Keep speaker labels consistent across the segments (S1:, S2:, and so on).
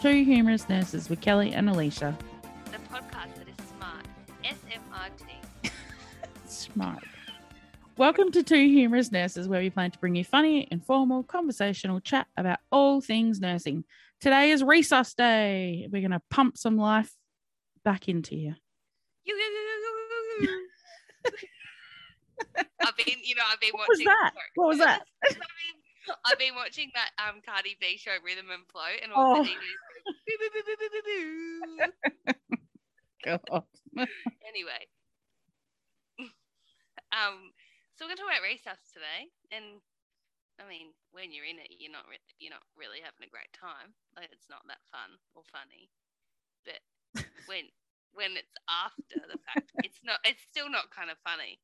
S1: Two Humorous Nurses with Kelly and Alicia.
S2: The podcast that is smart. S M R T.
S1: Smart. Welcome to Two Humorous Nurses, where we plan to bring you funny, informal, conversational chat about all things nursing. Today is Resus Day. We're going to pump some life back into you.
S2: I've been, you know, I've been
S1: What was
S2: watching.
S1: that?
S2: sorry.
S1: What was that?
S2: I've been, watching that um Cardi B show, Rhythm and Flow, and
S1: Oh.
S2: all the DJs.
S1: God.
S2: anyway, um, so we're going to talk about resus today, and I mean, when you're in it, you're not re- you're not really having a great time. Like it's not that fun or funny, but when when it's after the fact, it's not. It's still not kind of funny.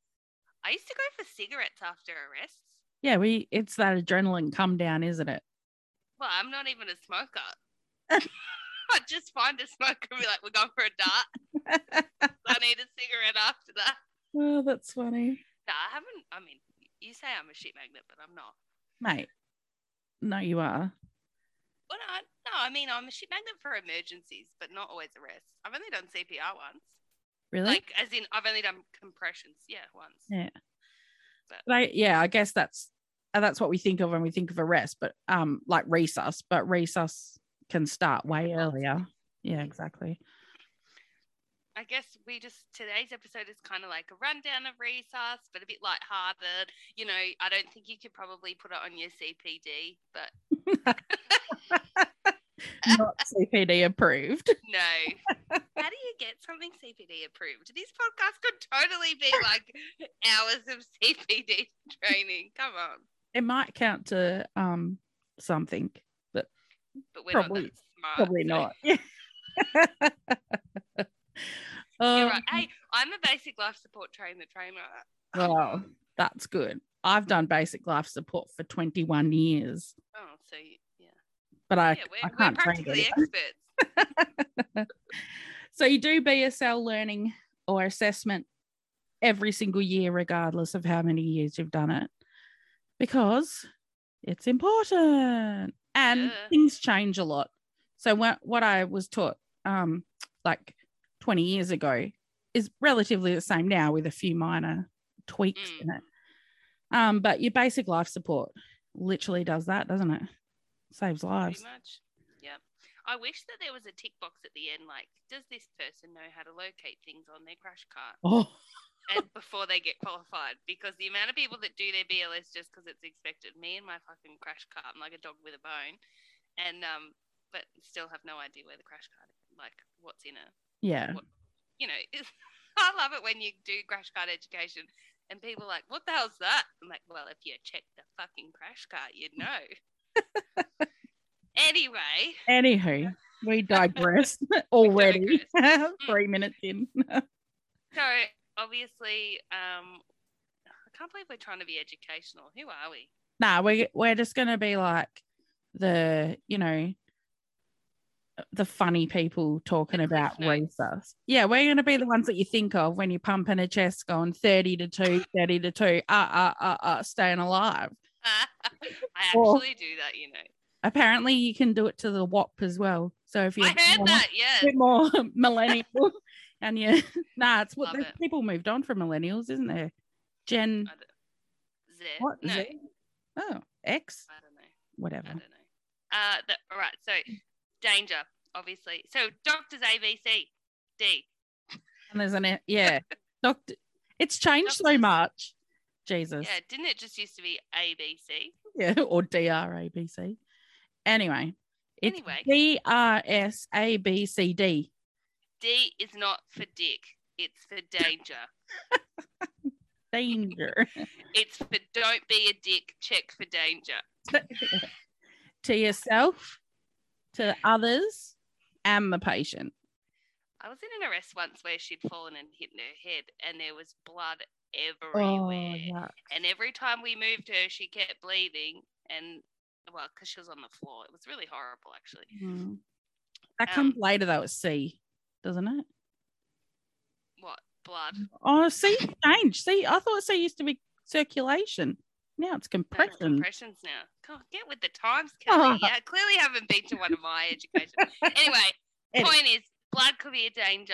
S2: I used to go for cigarettes after arrests.
S1: Yeah, we it's that adrenaline come down, isn't it?
S2: Well, I'm not even a smoker. I just find a smoker and be like, we're going for a dart. I need a cigarette after that.
S1: oh, that's funny.
S2: No, I haven't. I mean, you say I'm a shit magnet, but I'm not.
S1: Mate. No, you are.
S2: Well, no, no, I mean, I'm a shit magnet for emergencies, but not always arrests. I've only done CPR once.
S1: Really?
S2: Like, as in, I've only done compressions. Yeah, once.
S1: Yeah.
S2: But-
S1: Like, yeah, I guess that's that's what we think of when we think of arrest, but um, like resus, but resus can start way earlier. Yeah, exactly.
S2: I guess we just today's episode is kind of like a rundown of resus, but a bit lighthearted. You know, I don't think you could probably put it on your CPD, but
S1: Not CPD approved.
S2: no. How do you get something CPD approved? This podcast could totally be like hours of CPD training. Come on,
S1: It might count to um something,
S2: but we're
S1: Probably-
S2: not that smart.
S1: probably
S2: so-
S1: not.
S2: You're
S1: Oh,
S2: right. Hey, I'm a basic life support trainer. Trainer.
S1: well, that's good. I've done basic life support for 21 years,
S2: Oh, so you- yeah,
S1: but I,
S2: yeah, we're,
S1: I can't train
S2: practically experts.
S1: So you do BSL learning or assessment every single year, regardless of how many years you've done it, because it's important and
S2: Yeah.
S1: things change a lot. So what what I was taught um like 20 years ago is relatively the same now with a few minor tweaks
S2: Mm.
S1: in it. Um, but your basic life support literally does that, doesn't it? Saves lives.
S2: Pretty much. Yep. I wish that there was a tick box at the end, like, does this person know how to locate things on their crash cart
S1: Oh,
S2: and before they get qualified? Because the amount of people that do their BLS just because it's expected, me and my fucking crash cart, I'm like a dog with a bone, and um, but still have no idea where the crash cart, like, what's in it.
S1: yeah.
S2: What- You know, I love it when you do crash cart education. And people are like, what the hell's that? I'm like, well, if you check the fucking crash cart, you'd know. anyway,
S1: Anywho, we digress already. Three minutes in.
S2: So obviously, um, I can't believe we're trying to be educational. Who are we?
S1: nah, we we're just gonna be like the, you know, the funny people talking about resus. Yeah, we're gonna be the ones that you think of when you're pumping a chest going 30 to 2, 30 to 2, uh uh uh uh staying alive.
S2: I
S1: Or-
S2: actually do that, you know.
S1: Apparently you can do it to the WAP as well. So if you're
S2: I heard
S1: more-
S2: that.
S1: a bit more millennial and yeah, nah, it's what
S2: it.
S1: people moved on from millennials, isn't there? Gen
S2: Z.
S1: what
S2: No,
S1: Z? Oh, X,
S2: I don't know.
S1: whatever.
S2: I don't know. Uh, the, all right. So danger, obviously. So doctors ABC, D.
S1: And there's an yeah, doctor. It's changed so much. Jesus.
S2: Yeah, didn't it just used to be ABC?
S1: Yeah, or D R A B C. Anyway, it's
S2: Anyway.
S1: D R S A B C D.
S2: Is not for dick. It's for danger.
S1: Danger
S2: it's for don't be a dick. Check for danger.
S1: to yourself, to others, and the patient.
S2: I was in an arrest once where she'd fallen and hit her head, and there was blood
S1: Oh,
S2: everywhere.
S1: yuck.
S2: And every time we moved her, she kept bleeding. And well, because she was on the floor, it was really horrible, actually.
S1: Mm. That
S2: Um,
S1: comes later though. It's C, doesn't it?
S2: What blood?
S1: Oh, see, change. See, I thought C used to be circulation. Now it's
S2: No,
S1: compression.
S2: Compressions now. oh, get with the times, Kelly. yeah, clearly haven't been to one of my education. anyway, point is, blood could be a danger.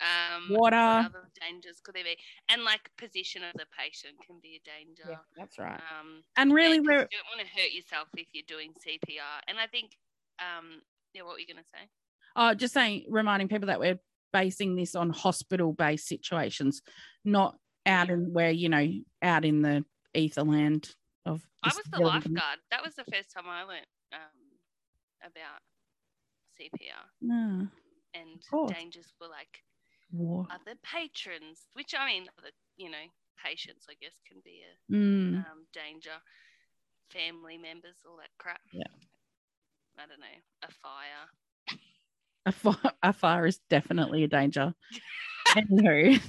S2: Um,
S1: Water.
S2: What other dangers could there be? And like position of the patient can be a danger.
S1: Yeah, that's right.
S2: Um,
S1: And really,
S2: yeah, you don't want to hurt yourself if you're doing CPR. And I think, um, yeah, what were you going to say?
S1: Oh, just saying, reminding people that we're basing this on hospital-based situations, not out in where you know, out in the ether land of.
S2: I was the lifeguard. That was the first time I learnt um, about CPR.
S1: No.
S2: And dangers were like
S1: War.
S2: other patrons, which I mean, other, you know, patients, I guess, can be a
S1: Mm.
S2: um, danger. Family members, all that crap.
S1: Yeah.
S2: I don't know, a fire.
S1: A, fi- a fire is definitely a danger. Anywho.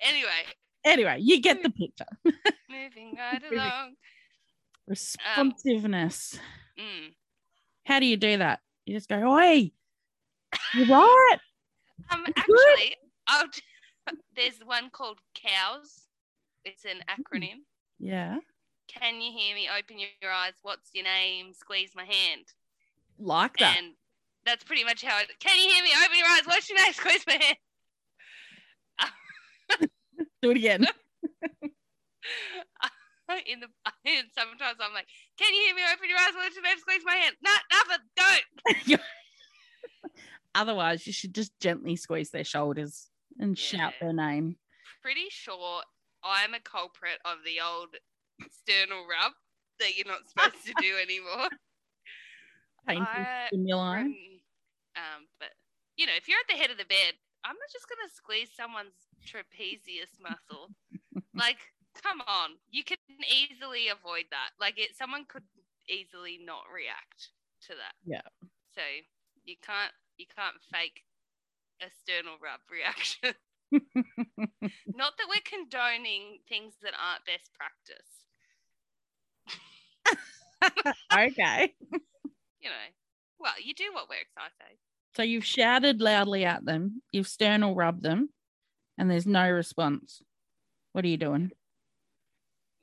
S2: Anyway,
S1: anyway, you get the picture.
S2: moving right along.
S1: Responsiveness.
S2: Mm.
S1: How do you do that? You just go, Oi, you right?
S2: Um, actually, I'll t- there's one called COWS. It's an acronym.
S1: Yeah.
S2: Can you hear me? Open your eyes. What's your name? Squeeze my hand.
S1: Like that.
S2: And that's pretty much how it. Can you hear me? Open your eyes. What's your name? Squeeze my hand.
S1: do it again.
S2: In the and sometimes I'm like, can you hear me? Open your eyes. What's your name? Squeeze my hand. No, nothing. Don't.
S1: Otherwise, you should just gently squeeze their shoulders and shout their name.
S2: Pretty sure I'm a culprit of the old sternal rub that you're not supposed to do anymore.
S1: Painful stimuli.
S2: reckon, um, but you know, if you're at the head of the bed, I'm not just gonna squeeze someone's trapezius muscle. like, come on, you can easily avoid that. Like, it, someone could easily not react to that.
S1: Yeah.
S2: So you can't you can't fake a sternal rub reaction. not that we're condoning things that aren't best practice.
S1: okay.
S2: You know, well, you do what works, I say.
S1: So you've shouted loudly at them, you've sternal rubbed them, and there's no response. What are you doing?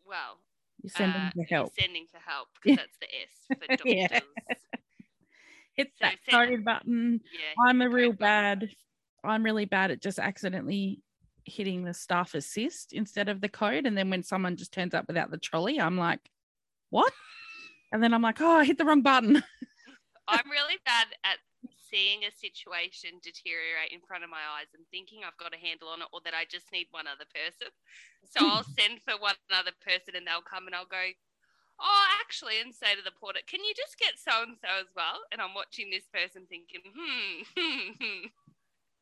S2: Well,
S1: You're sending
S2: uh,
S1: for
S2: you're
S1: help.
S2: Sending for help because that's the S for doctors.
S1: Yeah. Hit
S2: So
S1: that code button.
S2: Yeah.
S1: I'm a real
S2: code button.
S1: bad. I'm really bad at just accidentally hitting the staff assist instead of the code. And then when someone just turns up without the trolley, I'm like, what? And then I'm like, oh, I hit the wrong button.
S2: I'm really bad at seeing a situation deteriorate in front of my eyes and thinking I've got a handle on it or that I just need one other person. So I'll send for one other person and they'll come and I'll go, Oh, actually, and say to the porter, Can you just get so and so as well? And I'm watching this person thinking, Hmm, hmm, hmm.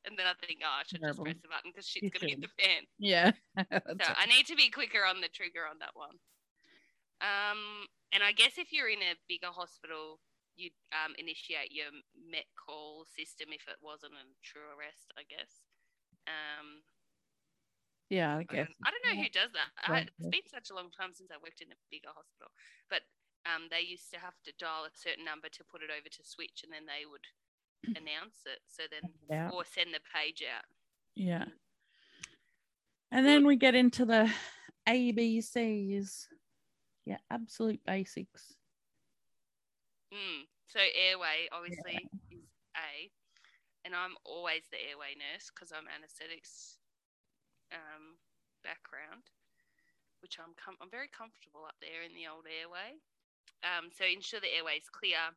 S2: And then I think, Oh, I should just press the button because shit's
S1: You
S2: going to hit the fan.
S1: yeah.
S2: So I need to be quicker on the trigger on that one. Um, and I guess if you're in a bigger hospital, you'd um, initiate your Met call system if it wasn't a true arrest, I guess. Um,
S1: yeah, I
S2: I
S1: guess.
S2: don't, I don't know who does that. I, it's been such a long time since I worked in a bigger hospital, but um, they used to have to dial a certain number to put it over to switch, and then they would announce it. So then,
S1: out.
S2: or send the page out.
S1: Yeah. And then we get into the ABCs. Yeah, absolute basics.
S2: Mm. So airway obviously is A, and I'm always the airway nurse because I'm anaesthetics um, background, which I'm com- I'm very comfortable up there in the old airway. Um, so ensure the airway is clear.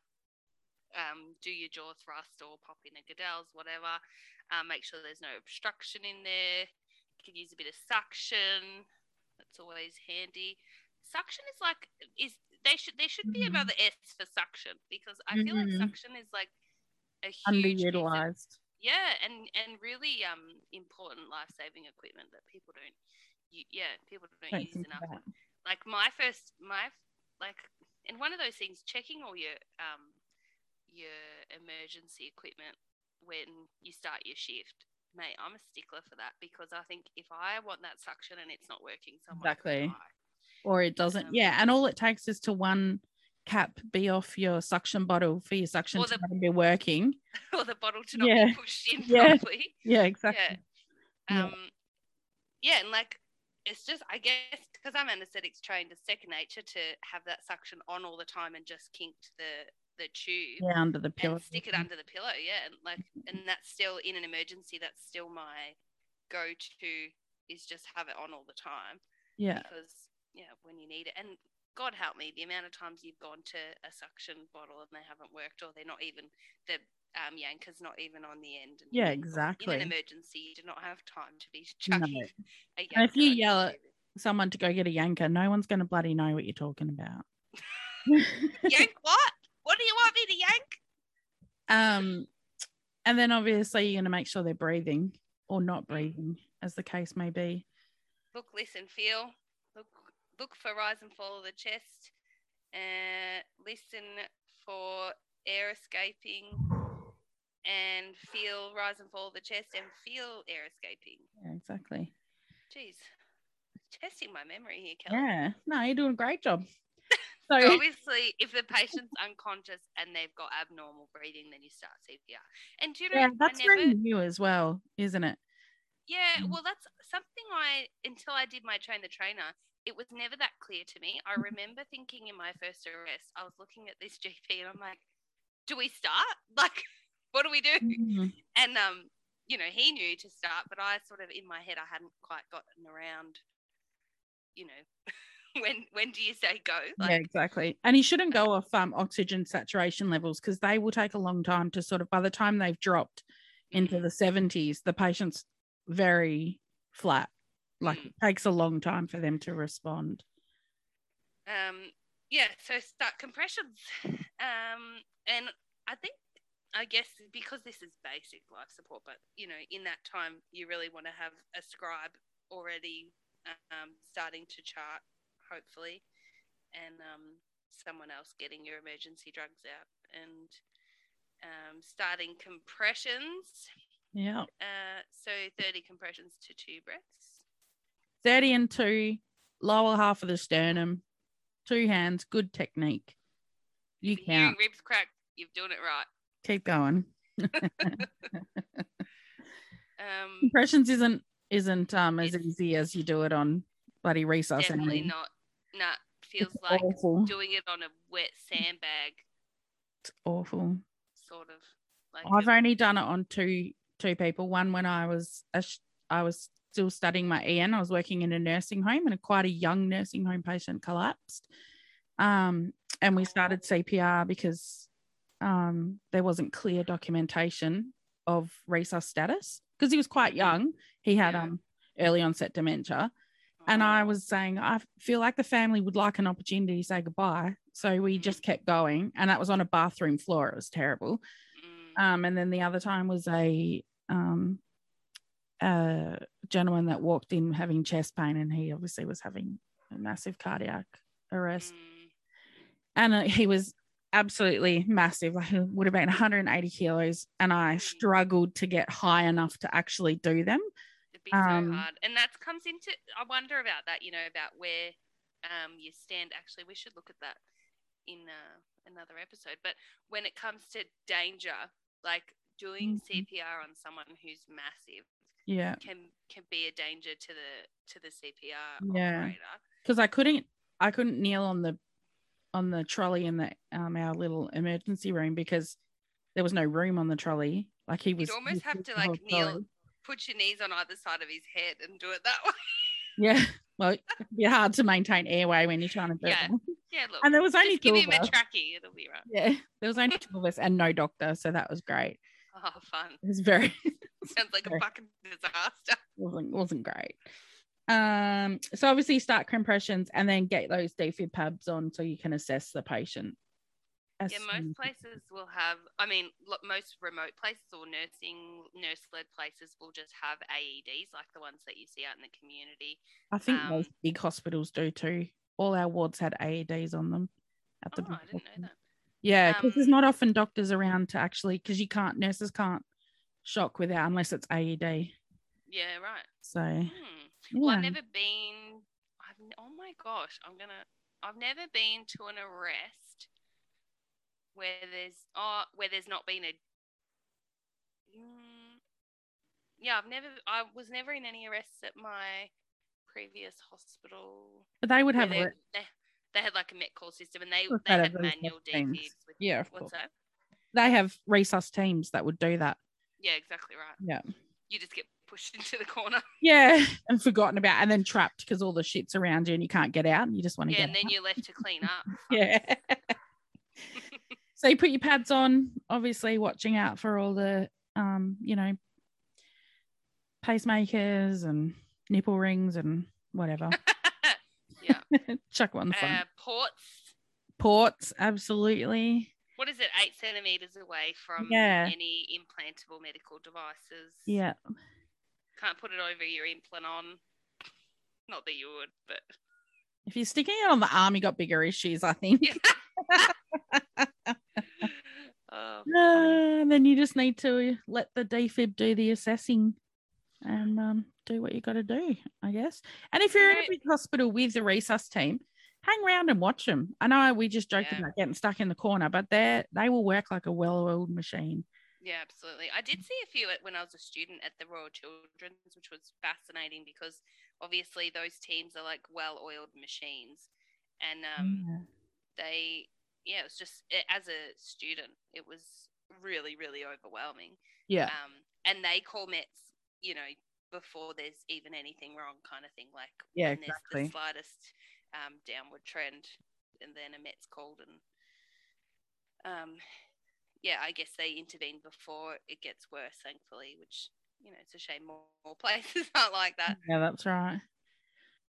S2: Um, do your jaw thrust or pop in a Guedel's, whatever. Um, make sure there's no obstruction in there. You could use a bit of suction. That's always handy. Suction is like is they should there should be
S1: Mhm.
S2: another S for suction because I feel like
S1: Mhm.
S2: suction is like a huge
S1: Underutilized.
S2: yeah, and and really um important life saving equipment that people don't. u- Yeah, people don't,
S1: Don't
S2: use enough. Like my first, my like, and one of those things, checking all your um your emergency equipment when you start your shift. Mate, I'm a stickler for that because I think if I want that suction and it's not working, someone
S1: Exactly. Or it doesn't. Yeah. And all it takes is to one cap be off your suction bottle for your suction
S2: Or
S1: to
S2: the-
S1: not be working.
S2: or the bottle to not
S1: Yeah.
S2: be pushed in
S1: Yeah.
S2: properly.
S1: Yeah, exactly.
S2: Yeah.
S1: Yeah.
S2: Um, yeah, and like it's just I guess because I'm anesthetics trained, it's second nature to have that suction on all the time and just kink the the tube
S1: Yeah, under the pillow.
S2: stick it under the pillow. Yeah, and like and that's still in an emergency. That's still my go to is just have it on all the time
S1: Yeah.
S2: because yeah, when you need it. And God help me, the amount of times you've gone to a suction bottle and they haven't worked, or they're not even the um, Yankauer's not even on the end. And
S1: Yeah, exactly.
S2: In an emergency, you do not have time to be
S1: No.
S2: chucking a
S1: And if you yell at- Someone to go get a yanker, no one's going to bloody know what you're talking about.
S2: yank what? What do you want me to yank?
S1: um, and then obviously you're going to make sure they're breathing or not breathing, as the case may be.
S2: Look, listen, feel. Look, look for rise and fall of the chest. Uh, listen for air escaping, and feel rise and fall of the chest, and feel air escaping.
S1: Yeah, exactly.
S2: Jeez, testing my memory here, Kelly.
S1: Yeah, no, you're doing a great job. So,
S2: obviously, if the patient's unconscious and they've got abnormal breathing, then you start CPR. And do you know,
S1: yeah, that's
S2: never,
S1: very new as well, isn't it?
S2: Yeah,
S1: Mm.
S2: well, that's something I, until I did my train the trainer, it was never that clear to me. I remember thinking in my first arrest, I was looking at this GP and I'm like, do we start? Like, what do we do?
S1: Mhm.
S2: And, um, you know, he knew to start, but I sort of, in my head, I hadn't quite gotten around, you know, when when do you say go?
S1: yeah, exactly. And he shouldn't go off um, oxygen saturation levels because they will take a long time to sort of, by the time they've dropped into
S2: Mhm.
S1: the 70s, the patient's very flat. Like
S2: Mm.
S1: it takes a long time for them to respond.
S2: Um, yeah, so start compressions. Um, and I think, I guess, because this is basic life support, but you know, in that time, you really want to have a scribe already um, starting to chart, hopefully, and um, someone else getting your emergency drugs out and um, starting compressions.
S1: Yeah.
S2: Uh, so 30 compressions to two breaths.
S1: 30 and two, lower half of the sternum, two hands, good technique. You
S2: If you're
S1: count.
S2: ribs crack, you're doing it right.
S1: Keep going.
S2: Um,
S1: Impressions isn't isn't um as easy as you do it on bloody resource.
S2: Definitely not. Nah, feels
S1: It's
S2: like
S1: awful.
S2: doing it on a wet sandbag,
S1: It's awful.
S2: sort of. Like
S1: I've only done it on two two people. One when I was a sh- I was still studying my EN. I was working in a nursing home, and a quite a young nursing home patient collapsed. Um, and we started CPR because um, there wasn't clear documentation of resus status because he was quite young. He had
S2: Yeah.
S1: um, early onset dementia, and I
S2: Oh,
S1: was saying I feel like the family would like an opportunity to say goodbye. So we
S2: Mhm.
S1: just kept going, and that was on a bathroom floor. It was terrible.
S2: mm,
S1: Um, and then the other time was a um, a gentleman that walked in having chest pain, and he obviously was having a massive cardiac arrest,
S2: mm,
S1: and uh, he was absolutely massive. Like he would have been 180 kilos, and I
S2: Mm.
S1: struggled to get high enough to actually do them.
S2: it'd be
S1: um,
S2: so hard, and that comes into. I wonder about that. You know about where um you stand. Actually, we should look at that in uh, another episode. But when it comes to danger, like doing
S1: Mhm.
S2: CPR on someone who's massive
S1: Yeah,
S2: can can be a danger to the to the CPR
S1: Yeah.
S2: operator.
S1: because I couldn't I couldn't kneel on the on the trolley in the um our little emergency room because there was no room on the trolley. Like he was
S2: You'd almost have to like kneel,
S1: trolley.
S2: put your knees on either side of his head, and do it that way.
S1: Yeah. Well, it'd be hard to maintain airway when you're trying to do
S2: Yeah.
S1: it.
S2: Yeah, look.
S1: And there was only
S2: just give
S1: two
S2: him
S1: of
S2: a
S1: us.
S2: it'll be right.
S1: Yeah. There was only two of us and no doctor. So that was great.
S2: Oh, fun.
S1: It was very
S2: Sounds like a fucking disaster.
S1: wasn't wasn't great. Um, so obviously start compressions and then get those defib pads on so you can assess the patient. as
S2: Yeah, most places will have. I mean, lo- most remote places or nursing nurse-led places will just have AEDs, like the ones that you see out in the community.
S1: I think
S2: um,
S1: most big hospitals do too. All our wards had AEDs on them at the
S2: Oh, I didn't know that.
S1: Yeah, because there's
S2: Um,
S1: not often doctors around to actually because you can't nurses can't shock without unless it's AED.
S2: Yeah, right.
S1: So
S2: Hmm. Well, I've never been. I've oh my gosh, I'm gonna. I've never been to an arrest where there's oh where there's not been a. Mm, yeah, I've never. I was never in any arrests at my previous hospital.
S1: But they would have
S2: they, they, they had like a met call system and they, they had manual defibs with
S1: Yeah, of
S2: what's
S1: course.
S2: that?
S1: they have resus teams that would do that.
S2: Yeah, exactly right.
S1: Yeah.
S2: You just get pushed into the corner.
S1: Yeah, and forgotten about, and then trapped because all the shit's around you and you can't get out, and you just want to
S2: Yeah,
S1: get Yeah,
S2: and then
S1: out.
S2: you're left to clean up.
S1: Yeah. so you put your pads on, obviously watching out for all the, um, you know, pacemakers and nipple rings and whatever.
S2: yeah.
S1: Chuck one.
S2: Uh, ports.
S1: Ports, absolutely.
S2: What is it? Eight centimeters away from
S1: Yeah.
S2: any implantable medical devices.
S1: Yeah.
S2: Can't put it over your implant on. Not that you would, but
S1: If you're sticking it on the arm, you got bigger issues, I think.
S2: yeah. oh,
S1: Uh, then you just need to let the defib do the assessing and um, do what you got to do, I guess. And if you're in a big hospital with the resus team, hang around and watch them. I know we just joked
S2: Yeah.
S1: about getting stuck in the corner, but they they will work like a well-oiled machine.
S2: Yeah, absolutely. I did see a few when I was a student at the Royal Children's, which was fascinating because obviously those teams are like well-oiled machines, and um,
S1: Yeah.
S2: they, yeah, it was just as a student, it was really, really overwhelming.
S1: yeah,
S2: Um, and they call Mets, you know, before there's even anything wrong, kind of thing. Like
S1: Yeah, exactly.
S2: the slightest um, downward trend, and then a Met's called, and um, yeah, I guess they intervene before it gets worse. Thankfully, which you know, it's a shame more, more places aren't like that.
S1: yeah, that's right.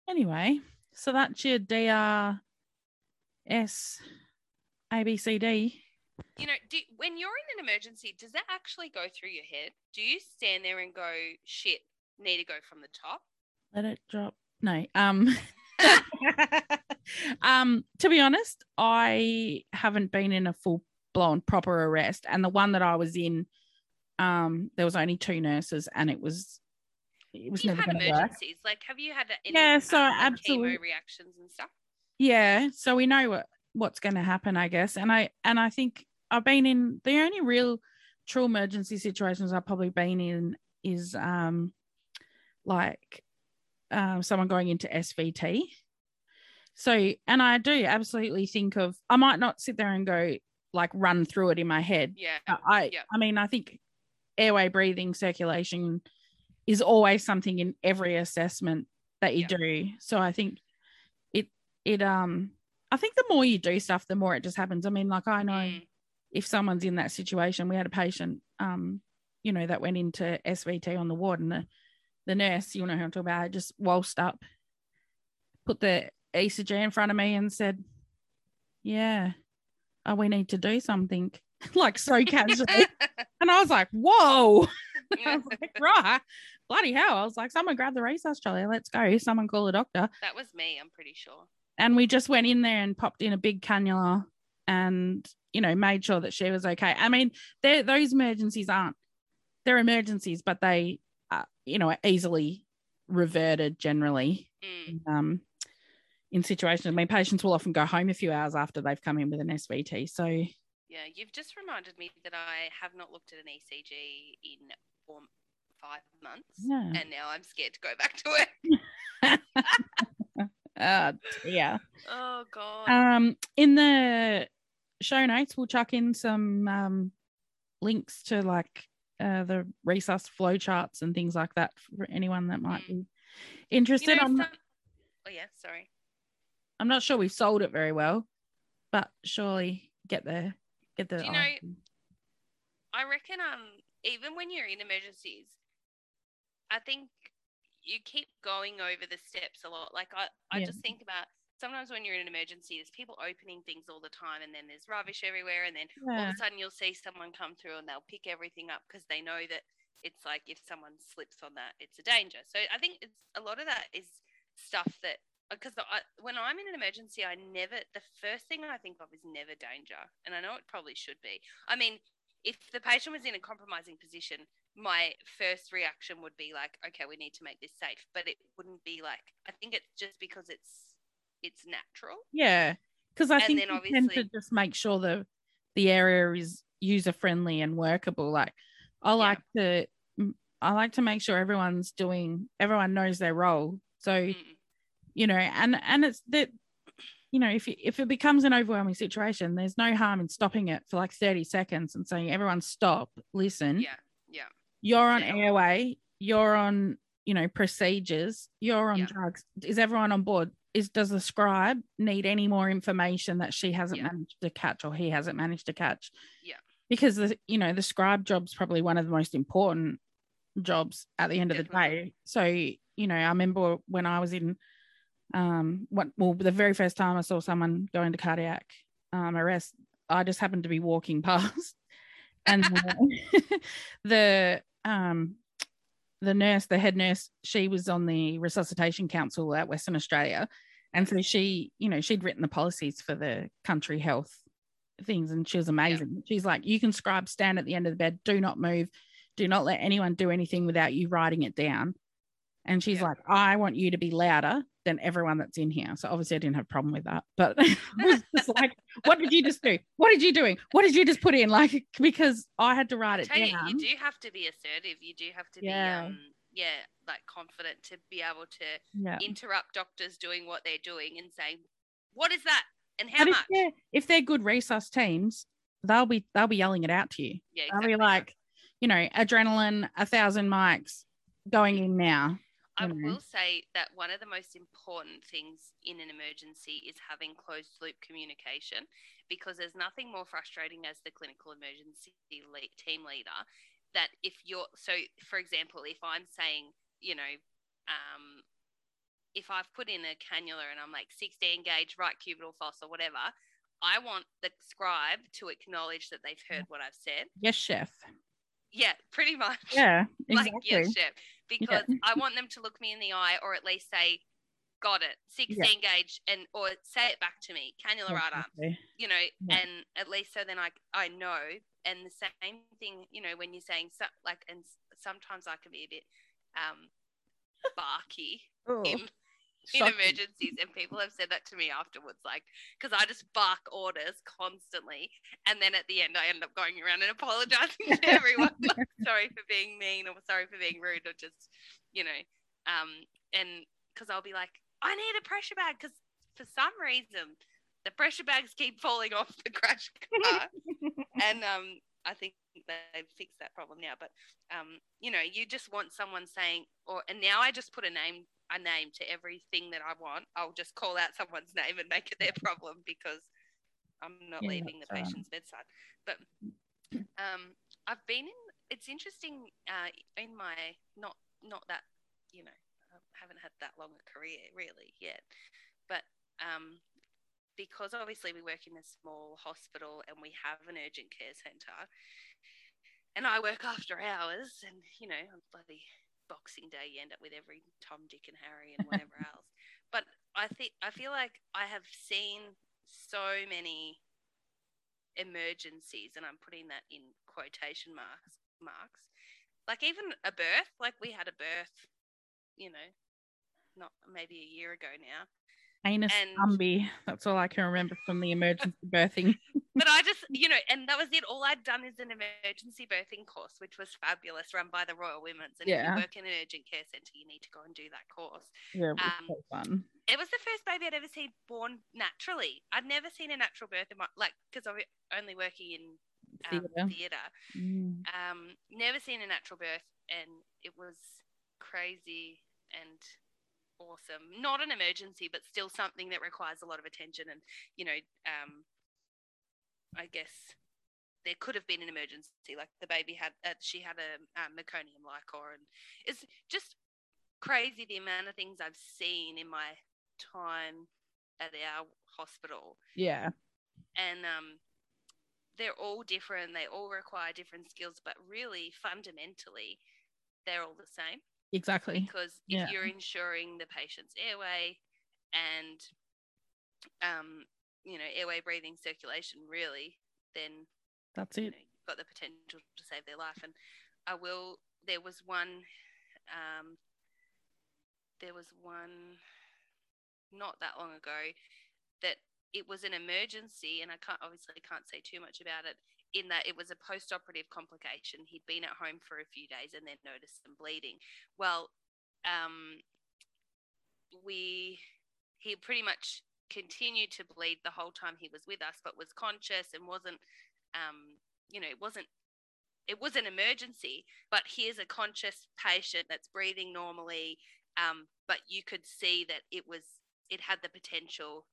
S1: Anyway, so that's your DRS ABCD.
S2: You know, do, when you're in an emergency, does that actually go through your head? Do you stand there and go, "Shit, need to go from the top"?
S1: Let it drop. No. Um um to be honest, I haven't been in a full blown proper arrest and the one that I was in um there was only two nurses and it was it was
S2: You've
S1: never
S2: had
S1: to work.
S2: emergencies. Like, have you had any
S1: Yeah, so
S2: um, like
S1: absolute-
S2: chemo reactions and stuff?
S1: Yeah, so we know what what's going to happen, I guess. And I and I think I've been in the only real true emergency situations I've probably been in is um like um someone going into SVT. So and I do absolutely think of I might not sit there and go like run through it in my head.
S2: Yeah.
S1: I
S2: Yeah.
S1: I mean I think airway breathing circulation is always something in every assessment that you
S2: Yeah.
S1: do. So I think it it um I think the more you do stuff, the more it just happens. I mean, like I know
S2: Mm.
S1: if someone's in that situation, we had a patient, um, you know, that went into SVT on the ward, and the, the nurse, you know who I'm talking about, just waltzed up, put the ECG in front of me, and said, "Yeah, oh, we need to do something," like so casually, and I was like, "Whoa!" I was like, "Right, bloody hell!" I was like, "Someone grab the resus trolley, let's go. Someone call a doctor."
S2: that was me, I'm pretty sure.
S1: and we just went in there and popped in a big cannula and you know made sure that she was okay i mean those emergencies aren't they're emergencies but they you know are easily reverted generally
S2: Mm.
S1: um in situations i mean patients will often go home a few hours after they've come in with an svt so
S2: Yeah, you've just reminded me that I have not looked at an ECG in four, five months, and now I'm scared to go back to it.
S1: yeah
S2: Oh God.
S1: Um, in the show notes, we'll chuck in some um, links to like uh, the resus flow charts and things like that for anyone that might
S2: Mm.
S1: be
S2: you
S1: interested.
S2: know,
S1: I'm,
S2: some... Oh yeah, sorry.
S1: I'm not sure we've sold it very well, but surely get the get the.
S2: Do you know- I reckon um even when you're in emergencies, I think you keep going over the steps a lot. Like I, I
S1: Yeah.
S2: just think about sometimes when you're in an emergency, there's people opening things all the time, and then there's rubbish everywhere, and then all of a sudden you'll see someone come through and they'll pick everything up because they know that it's like if someone slips on that, it's a danger. So I think it's a lot of that is stuff that uh, because when I'm in an emergency, I never the first thing I think of is never danger, and I know it probably should be. I mean, if the patient was in a compromising position, my first reaction would be like, okay, we need to make this safe, but it wouldn't be like. I think it's just because it's it's natural.
S1: yeah. Because I
S2: And
S1: think
S2: then
S1: you tend to just make sure the the area is user friendly and workable. Like I like to, I like to make sure everyone's doing, everyone knows their role, So,
S2: Mm.
S1: you know, and and it's that you know, if it, if it becomes an overwhelming situation, there's no harm in stopping it for like 30 seconds and saying, everyone stop, listen.
S2: Yeah. Yeah.
S1: You're on
S2: Yeah.
S1: airway, you're on, you know, procedures, you're on
S2: Yeah.
S1: drugs. Is everyone on board? Is does the scribe need any more information that she hasn't
S2: Yeah.
S1: managed to catch or he hasn't managed to catch?
S2: Yeah.
S1: Because the you know, the scribe job's probably one of the most important jobs at the end of the day. So, you know, I remember when I was in um what well the very first time I saw someone go into cardiac um arrest, I just happened to be walking past and the, the um the nurse, the head nurse, she was on the resuscitation council at Western Australia. And so she, you know, she'd written the policies for the country health things and she was amazing. She's like, you can scribe, stand at the end of the bed, do not move, do not let anyone do anything without you writing it down. And she's
S2: Yeah.
S1: like, I want you to be louder than everyone that's in here. So obviously I didn't have a problem with that. But I was just like, what did you just do? What did you doing? What did you just put in? Like, because I had to write it
S2: Tell you,
S1: down.
S2: you do have to be assertive. You do have to
S1: Yeah.
S2: be, um, yeah, like confident to be able to
S1: yeah.
S2: interrupt doctors doing what they're doing and saying, "What is that? And how
S1: But if
S2: much?"
S1: they're, if they're good resus teams, they'll be they'll be yelling it out to you.
S2: Yeah,
S1: They'll be like, you know, adrenaline, a thousand mics going in now.
S2: I
S1: know.
S2: will say that one of the most important things in an emergency is having closed loop communication because there's nothing more frustrating as the clinical emergency le- team leader that if you're so for example if I'm saying you know um, if I've put in a cannula and I'm like 16 gauge right cubital fossa or whatever I want the scribe to acknowledge that they've heard what I've said
S1: Yes, chef.
S2: yeah pretty much
S1: Yeah,
S2: like
S1: exactly.
S2: yes chef because I want them to look me in the eye or at least say got it. 16 gauge and or say it back to me. Cannula arm
S1: Exactly.
S2: you know
S1: Yeah.
S2: and at least so then I I know. And the same thing you know when you're saying so, like and sometimes I can be a bit um barky
S1: Oh,
S2: in, in emergencies and people have said that to me afterwards like because i just bark orders constantly and then at the end i end up going around and apologizing to everyone like, sorry for being mean or sorry for being rude or just you know um and because i'll be like i need a pressure bag because for some reason the pressure bags keep falling off the crash car and um I think they've fixed that problem now. But um, you know, you just want someone saying, or and now I just put a name a name to everything that I want. I'll just call out someone's name and make it their problem because I'm not
S1: Yeah,
S2: leaving the
S1: right.
S2: patient's bedside. But um, I've been in. It's interesting uh, in my not not that you know I haven't had that long a career really yet, but um, because obviously we work in a small hospital and we have an urgent care centre and I work after hours and you know on bloody boxing day you end up with every Tom, Dick and Harry and whatever else. But I think I feel like I have seen so many emergencies and I'm putting that in quotation marks marks. Like even a birth, like we had a birth, you know, not maybe a year ago now.
S1: Anus
S2: and-
S1: Umby. That's all I can remember from the emergency birthing.
S2: But I just, you know, and that was it. All I'd done is an emergency birthing course, which was fabulous, run by the Royal Women's. And if you work in an urgent care centre, you need to go and do that course.
S1: Yeah, it was
S2: Um,
S1: so fun.
S2: It was the first baby I'd ever seen born naturally. I'd never seen a natural birth in my, like, because I'm only working in um,
S1: Theatre.
S2: theatre.
S1: Mm.
S2: Um, never seen a natural birth, and it was crazy and awesome. Not an emergency, but still something that requires a lot of attention. And you know, um, I guess there could have been an emergency, like the baby had, uh, she had a um, meconium liquor, and it's just crazy the amount of things I've seen in my time at our hospital
S1: Yeah.
S2: and um, they're all different. They all require different skills, but really fundamentally, they're all the same
S1: Exactly.
S2: because if
S1: Yeah.
S2: you're ensuring the patient's airway and um, you know airway, breathing, circulation, really, then
S1: That's
S2: you
S1: it.
S2: know, you've got the potential to save their life. And I will. There was one. Um, there was one not that long ago that it was an emergency, and I can't obviously can't say too much about it. In that it was a post-operative complication. He'd been at home for a few days and then noticed some bleeding. Well, um, we he pretty much continued to bleed the whole time he was with us, but was conscious and wasn't, um, you know, it wasn't it was an emergency, but here's a conscious patient that's breathing normally, um, but you could see that it was it had the potential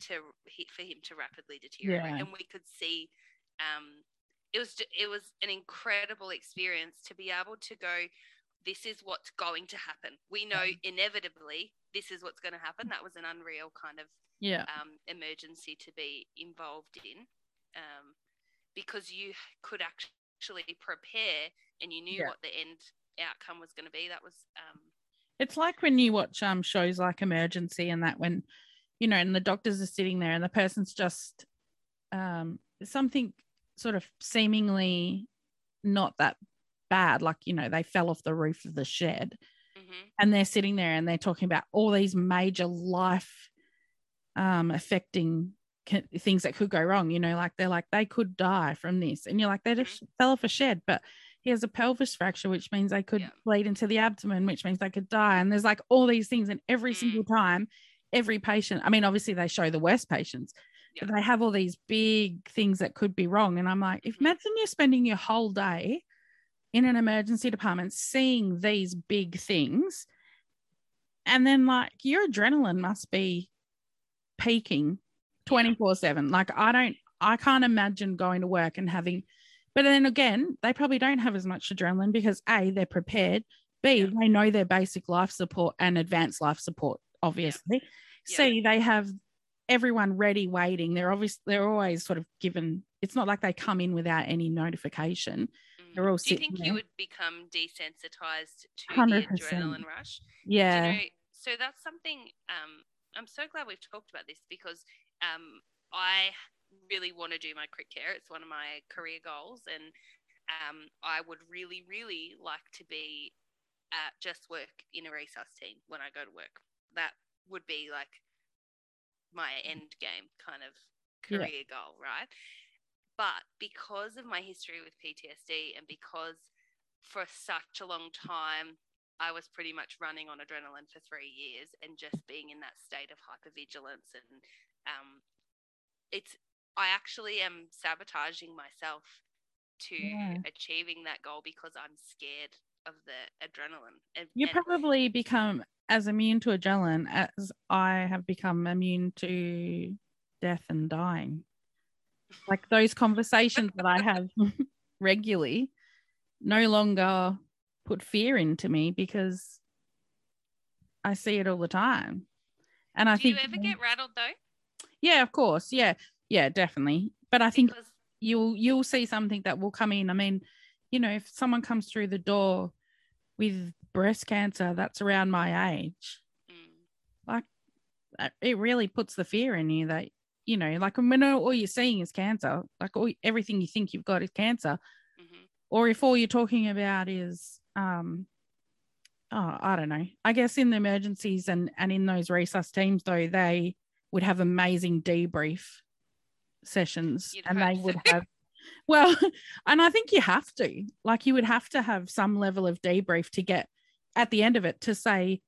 S2: to hit for him to rapidly deteriorate,
S1: Yeah.
S2: and we could see. Um, it was it was an incredible experience to be able to go. This is what's going to happen. We know inevitably this is what's going to happen. That was an unreal kind of
S1: Yeah.
S2: um, emergency to be involved in um, because you could actually prepare and you knew
S1: Yeah.
S2: what the end outcome was going to be. That was, um,
S1: It's like when you watch um shows like Emergency and that when you know, and the doctors are sitting there and the person's just um something sort of seemingly not that bad, like you know, they fell off the roof of the shed
S2: mhm,
S1: and they're sitting there and they're talking about all these major life um affecting things that could go wrong you know like they're like they could die from this and you're like they just fell off a shed but he has a pelvis fracture which means they could
S2: Yeah.
S1: bleed into the abdomen which means they could die and there's like all these things and every
S2: Mm.
S1: single time every patient i mean obviously they show the worst patients but they have all these big things that could be wrong and i'm like if
S2: Mhm.
S1: imagine you're spending your whole day in an emergency department seeing these big things. And then like your adrenaline must be peaking 24 7 like i don't i can't imagine going to work and having but then again they probably don't have as much adrenaline because a they're prepared. B
S2: Yeah.
S1: they know their basic life support and advanced life support obviously.
S2: Yeah.
S1: c they have everyone ready waiting. They're obviously they're always sort of given it's not like they come in without any notification. They're all
S2: Do you think
S1: there.
S2: you would become desensitized to
S1: 100%.
S2: the adrenaline rush?
S1: yeah
S2: you know, so that's something um, I'm so glad we've talked about this because um, I really want to do my crit care. It's one of my career goals, and um, I would really, really like to be at just work in a resus team when I go to work. That would be like my end game kind of
S1: Yeah.
S2: career goal, right? But because of my history with PTSD and because for such a long time I was pretty much running on adrenaline for three years and just being in that state of hypervigilance and um, it's I actually am sabotaging myself to
S1: Yeah.
S2: achieving that goal because I'm scared of the adrenaline. And,
S1: you probably become as immune to adrenaline as I have become immune to death and dying. Like those conversations that I have regularly no longer put fear into me because I see it all the time. And I
S2: do
S1: think
S2: you ever get rattled though?
S1: yeah, of course. Yeah. Yeah, definitely. But I think
S2: Because
S1: you'll you'll see something that will come in. I mean, you know, if someone comes through the door with breast cancer that's around my age,
S2: mm,
S1: uh, it really puts the fear in you that you know, like when all you're seeing is cancer, like all, everything you think you've got is cancer,
S2: mhm.
S1: or if all you're talking about is um oh i don't know. I guess in the emergencies and and in those resus teams though they would have amazing debrief sessions
S2: You'd
S1: and they
S2: hope
S1: would have well and i think you have to. Like you would have to have some level of debrief to get at the end of it to say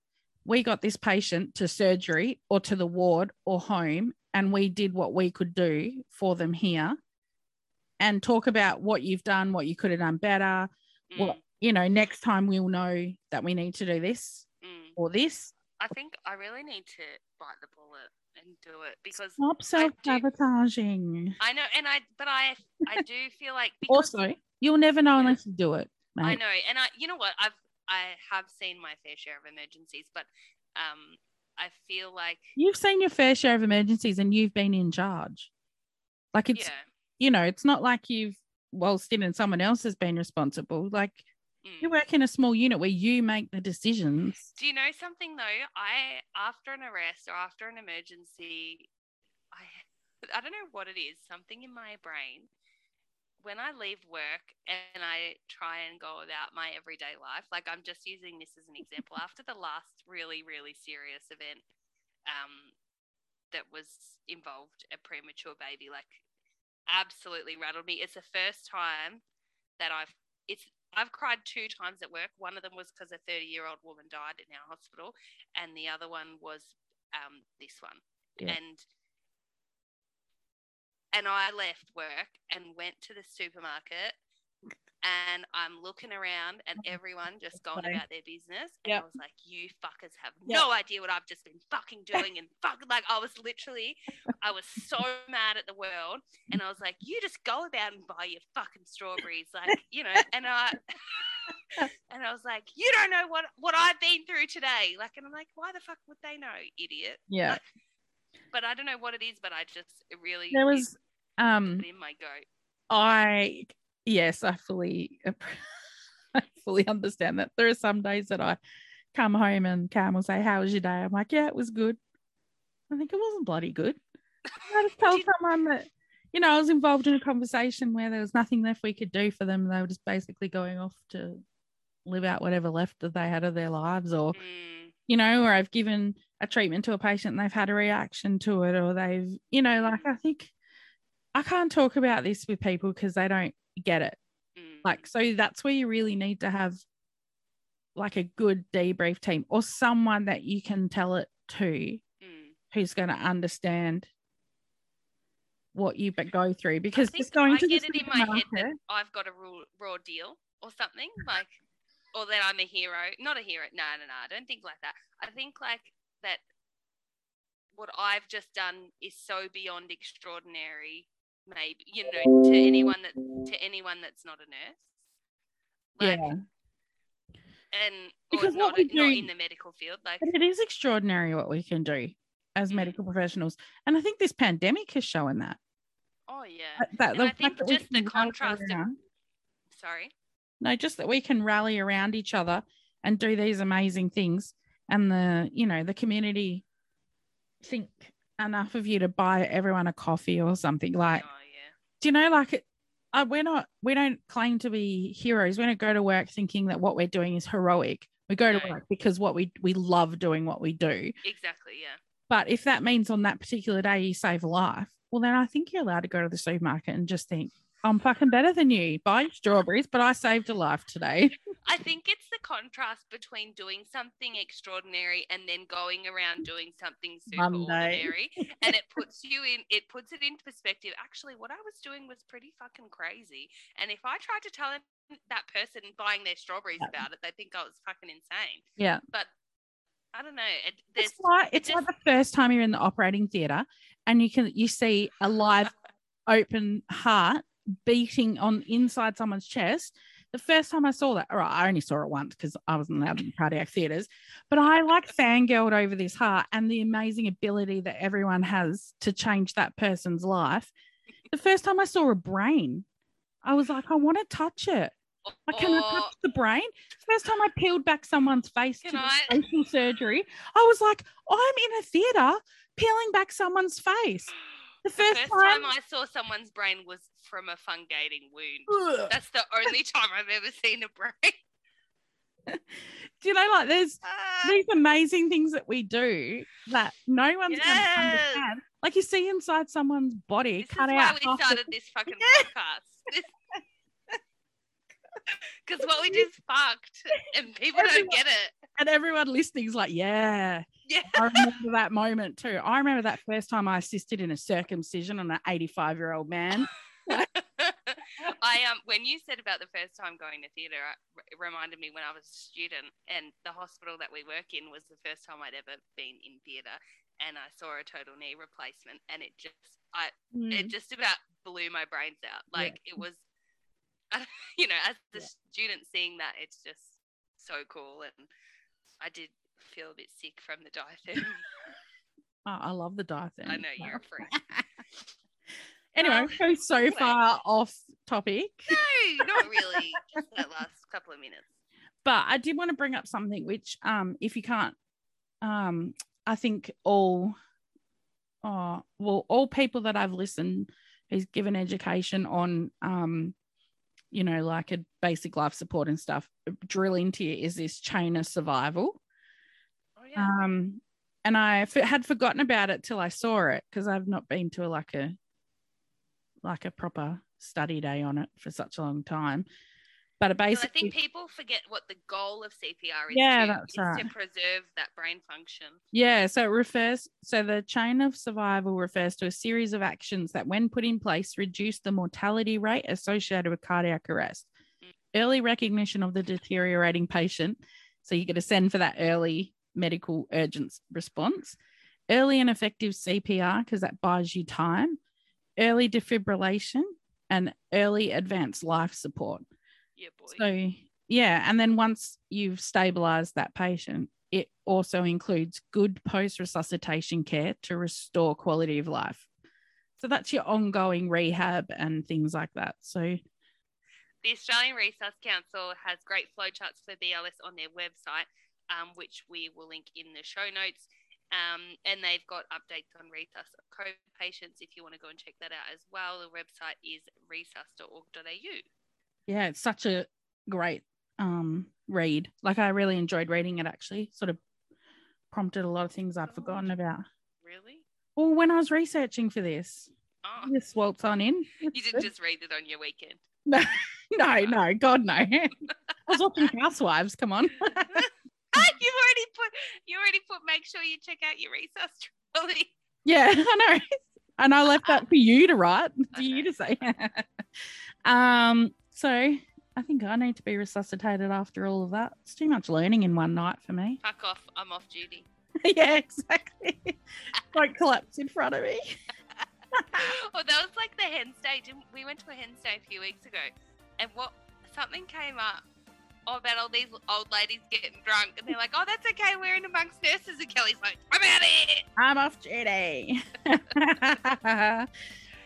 S1: we got this patient to surgery or to the ward or home and we did what we could do for them here and talk about what you've done what you could have done better
S2: Mm,
S1: what you know next time we'll know that we need to do this
S2: mm.
S1: or this
S2: I think I really need to bite the bullet and do it because
S1: stop self-sabotaging
S2: I know, and I, but I, I do feel like because
S1: also you'll never know
S2: Yeah.
S1: unless you do it mate.
S2: I know, and I, you know what, I've, I have seen my fair share of emergencies, but um, I feel like,
S1: you've seen your fair share of emergencies and you've been in charge like it's
S2: yeah,
S1: you know it's not like you've whilst in and someone else has been responsible like
S2: mm.
S1: you work in a small unit where you make the decisions
S2: Do you know something though? I after an arrest or after an emergency, I I don't know what it is. Something in my brain. When I leave work and I try and go about my everyday life, like I'm just using this as an example. After the last really really serious event, um, that was involved a premature baby, like absolutely rattled me. It's the first time that I've it's I've cried two times at work. One of them was because a 30 year old woman died in our hospital, and the other one was um, this one.
S1: Yeah.
S2: And and I left work and went to the supermarket and I'm looking around and mm-hmm. everyone just going about their business. And
S1: Yep.
S2: I was like, you fuckers have
S1: Yep.
S2: no idea what I've just been fucking doing. And fuck, like, I was literally, I was so mad at the world. And I was like, you just go about and buy your fucking strawberries. Like, you know, and I, and I was like, you don't know what, what I've been through today. Like, and I'm like, why the fuck would they know, idiot?
S1: Yeah.
S2: But I don't know what it is, but I just it really
S1: There was um
S2: in my goat.
S1: I yes, I fully I fully understand that. There are some days that I come home and Cam will say, How was your day? I'm like, Yeah, it was good. I think it wasn't bloody good. I just told someone that, you know, I was involved in a conversation where there was nothing left we could do for them. They were just basically going off to live out whatever left that they had of their lives or
S2: Mm,
S1: you know, or I've given a treatment to a patient and they've had a reaction to it, or they've, you know, like I think I can't talk about this with people because they don't get it.
S2: mm,
S1: Like, so that's where you really need to have like a good debrief team or someone that you can tell it to
S2: mm.
S1: who's going to understand what you but go through because just going
S2: I
S1: to
S2: get it in my head that I've got a raw, raw deal or something like, or that I'm a hero. Not a hero. No, no, no. I don't think like that. I think like that. What I've just done is so beyond extraordinary. Maybe you know to anyone that to anyone that's not a nurse. Like,
S1: yeah,
S2: and
S1: Because what
S2: not
S1: we
S2: not
S1: do-
S2: in the medical field. Like
S1: it is extraordinary what we can do as medical professionals, and I think this pandemic has shown that.
S2: oh yeah.
S1: that, that
S2: I think just the contrast of- Sorry.
S1: no, just that we can rally around each other and do these amazing things, and the you know the community think enough of you to buy everyone a coffee or something like.
S2: oh yeah.
S1: Do you know like it? Uh, we're not. We don't claim to be heroes. We don't go to work thinking that what we're doing is heroic. We go to work because what we we love doing what we do.
S2: Exactly. Yeah.
S1: But if that means on that particular day you save a life, well, then I think you're allowed to go to the supermarket and just think, I'm fucking better than you. buying strawberries, but I saved a life today.
S2: I think it's the contrast between doing something extraordinary and then going around doing something super
S1: Monday.
S2: ordinary. And it puts you in it puts it into perspective. Actually, what I was doing was pretty fucking crazy. And if I tried to tell that person buying their strawberries
S1: Yeah.
S2: about it, they think I was fucking insane.
S1: Yeah.
S2: But I don't know. It,
S1: It's like
S2: it
S1: it's like the first time you're in the operating theatre and you can you see a live open heart beating on inside someone's chest. The first time I saw that, right, I only saw it once because I wasn't allowed in cardiac theatres, but I like fangirled over this heart and the amazing ability that everyone has to change that person's life. The first time I saw a brain, I was like, I want to touch it. Like, can I
S2: or-
S1: touch the brain? First time I peeled back someone's face
S2: Can
S1: to
S2: I-
S1: facial surgery, I was like, I'm in a theatre peeling back someone's face. The
S2: the
S1: first,
S2: first
S1: time,
S2: time I saw someone's brain was from a fungating wound.
S1: Ugh.
S2: That's the only time I've ever seen a brain.
S1: do you know, like there's
S2: Ah.
S1: these amazing things that we do that no one's going to understand. Like you see inside someone's body,
S2: This is
S1: cut
S2: why we
S1: the-
S2: started this fucking
S1: Yeah.
S2: podcast. Because what we is fucked, and people
S1: Everyone-
S2: don't get it.
S1: and everyone listening is like, yeah.
S2: Yeah.
S1: I remember that moment too. I remember that first time I assisted in a circumcision on an 85 year old man.
S2: I um when you said about the first time going to theatre, it reminded me when I was a student, and the hospital that we work in was the first time I'd ever been in theatre, and I saw a total knee replacement, and it just I
S1: Mm.
S2: it just about blew my brains out. Like it was, you know, as the student seeing that, it's just so cool, and I did feel a bit sick from the diathermy.
S1: Oh, I love the diathermy.
S2: I know you're a freak.
S1: Anyway,
S2: Um,
S1: we're so
S2: anyway.
S1: far off topic,
S2: No, not really. Just that last couple of minutes.
S1: but I did want to bring up something which, um, if you can't, um, I think all, oh, well, all people that I've listened who's given education on, um, you know, like a basic life support and stuff, drill into you is this chain of survival.
S2: Yeah.
S1: Um, and I f- had forgotten about it till I saw it because I've not been to a, like a like a proper study day on it for such a long time. But it
S2: Well, I think people forget what the goal of CPR is.
S1: Yeah,
S2: to,
S1: that's
S2: is
S1: right.
S2: To preserve that brain function.
S1: yeah, so it refers, so the chain of survival refers to a series of actions that, when put in place, reduce the mortality rate associated with cardiac arrest.
S2: Mm.
S1: Early recognition of the deteriorating patient. So you get to send for that early medical urgent response. Early and effective CPR, because that buys you time. Early defibrillation and early advanced life support.
S2: Yeah, boy.
S1: So, yeah. And then once you've stabilized that patient, it also includes good post resuscitation care to restore quality of life. So that's your ongoing rehab and things like that. So,
S2: The Australian Resus Council has great flowcharts for BLS on their website, um, which we will link in the show notes. Um, and they've got updates on resus co patients if you want to go and check that out as well. The website is resus.org.au.
S1: yeah, it's such a great um, read. Like, I really enjoyed reading it actually, sort of prompted a lot of things I'd forgotten about.
S2: Really?
S1: Well, when I was researching for this,
S2: Oh,
S1: this waltz on in.
S2: you didn't just read it on your weekend.
S1: No, no, no, God, no. I was watching Housewives. Come on.
S2: You already put you already put make sure you check out your resus trolley.
S1: Yeah, I know. And I left that for you to write, for you to say. um, so I think I need to be resuscitated after all of that. It's too much learning in one night for me.
S2: Fuck off, I'm off duty.
S1: yeah, exactly. Don't collapse in front of me.
S2: well, that was like the hen. Didn't, we went to a hen stay a few weeks ago, and what something came up oh, about all these old ladies getting drunk, and they're like, "Oh, that's okay. We're in amongst nurses." And Kelly's like, "I'm out of here."
S1: I'm off duty.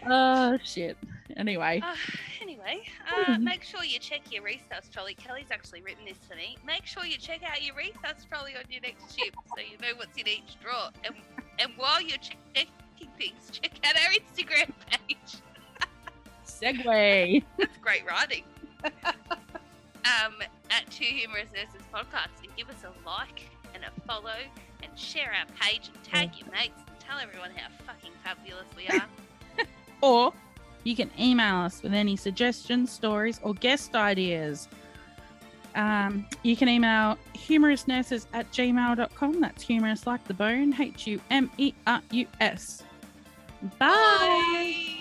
S1: oh shit. Anyway,
S2: Uh, anyway, uh,
S1: Mhm.
S2: make sure you check your resus trolley. Kelly's actually written this for me. Make sure you check out your resus trolley on your next ship so you know what's in each drawer. And and while you're checking things, check out our Instagram page.
S1: Segue.
S2: That's great writing. um, at Two Humerus Nurses Podcast, and give us a like and a follow, and share our page, and tag your mates, and tell everyone how fucking fabulous we are.
S1: Or you can email us with any suggestions, stories, or guest ideas. Um, you can email humerusnurses at gmail.com. That's humorous like the bone, H U M E R U S. Bye.
S2: Bye.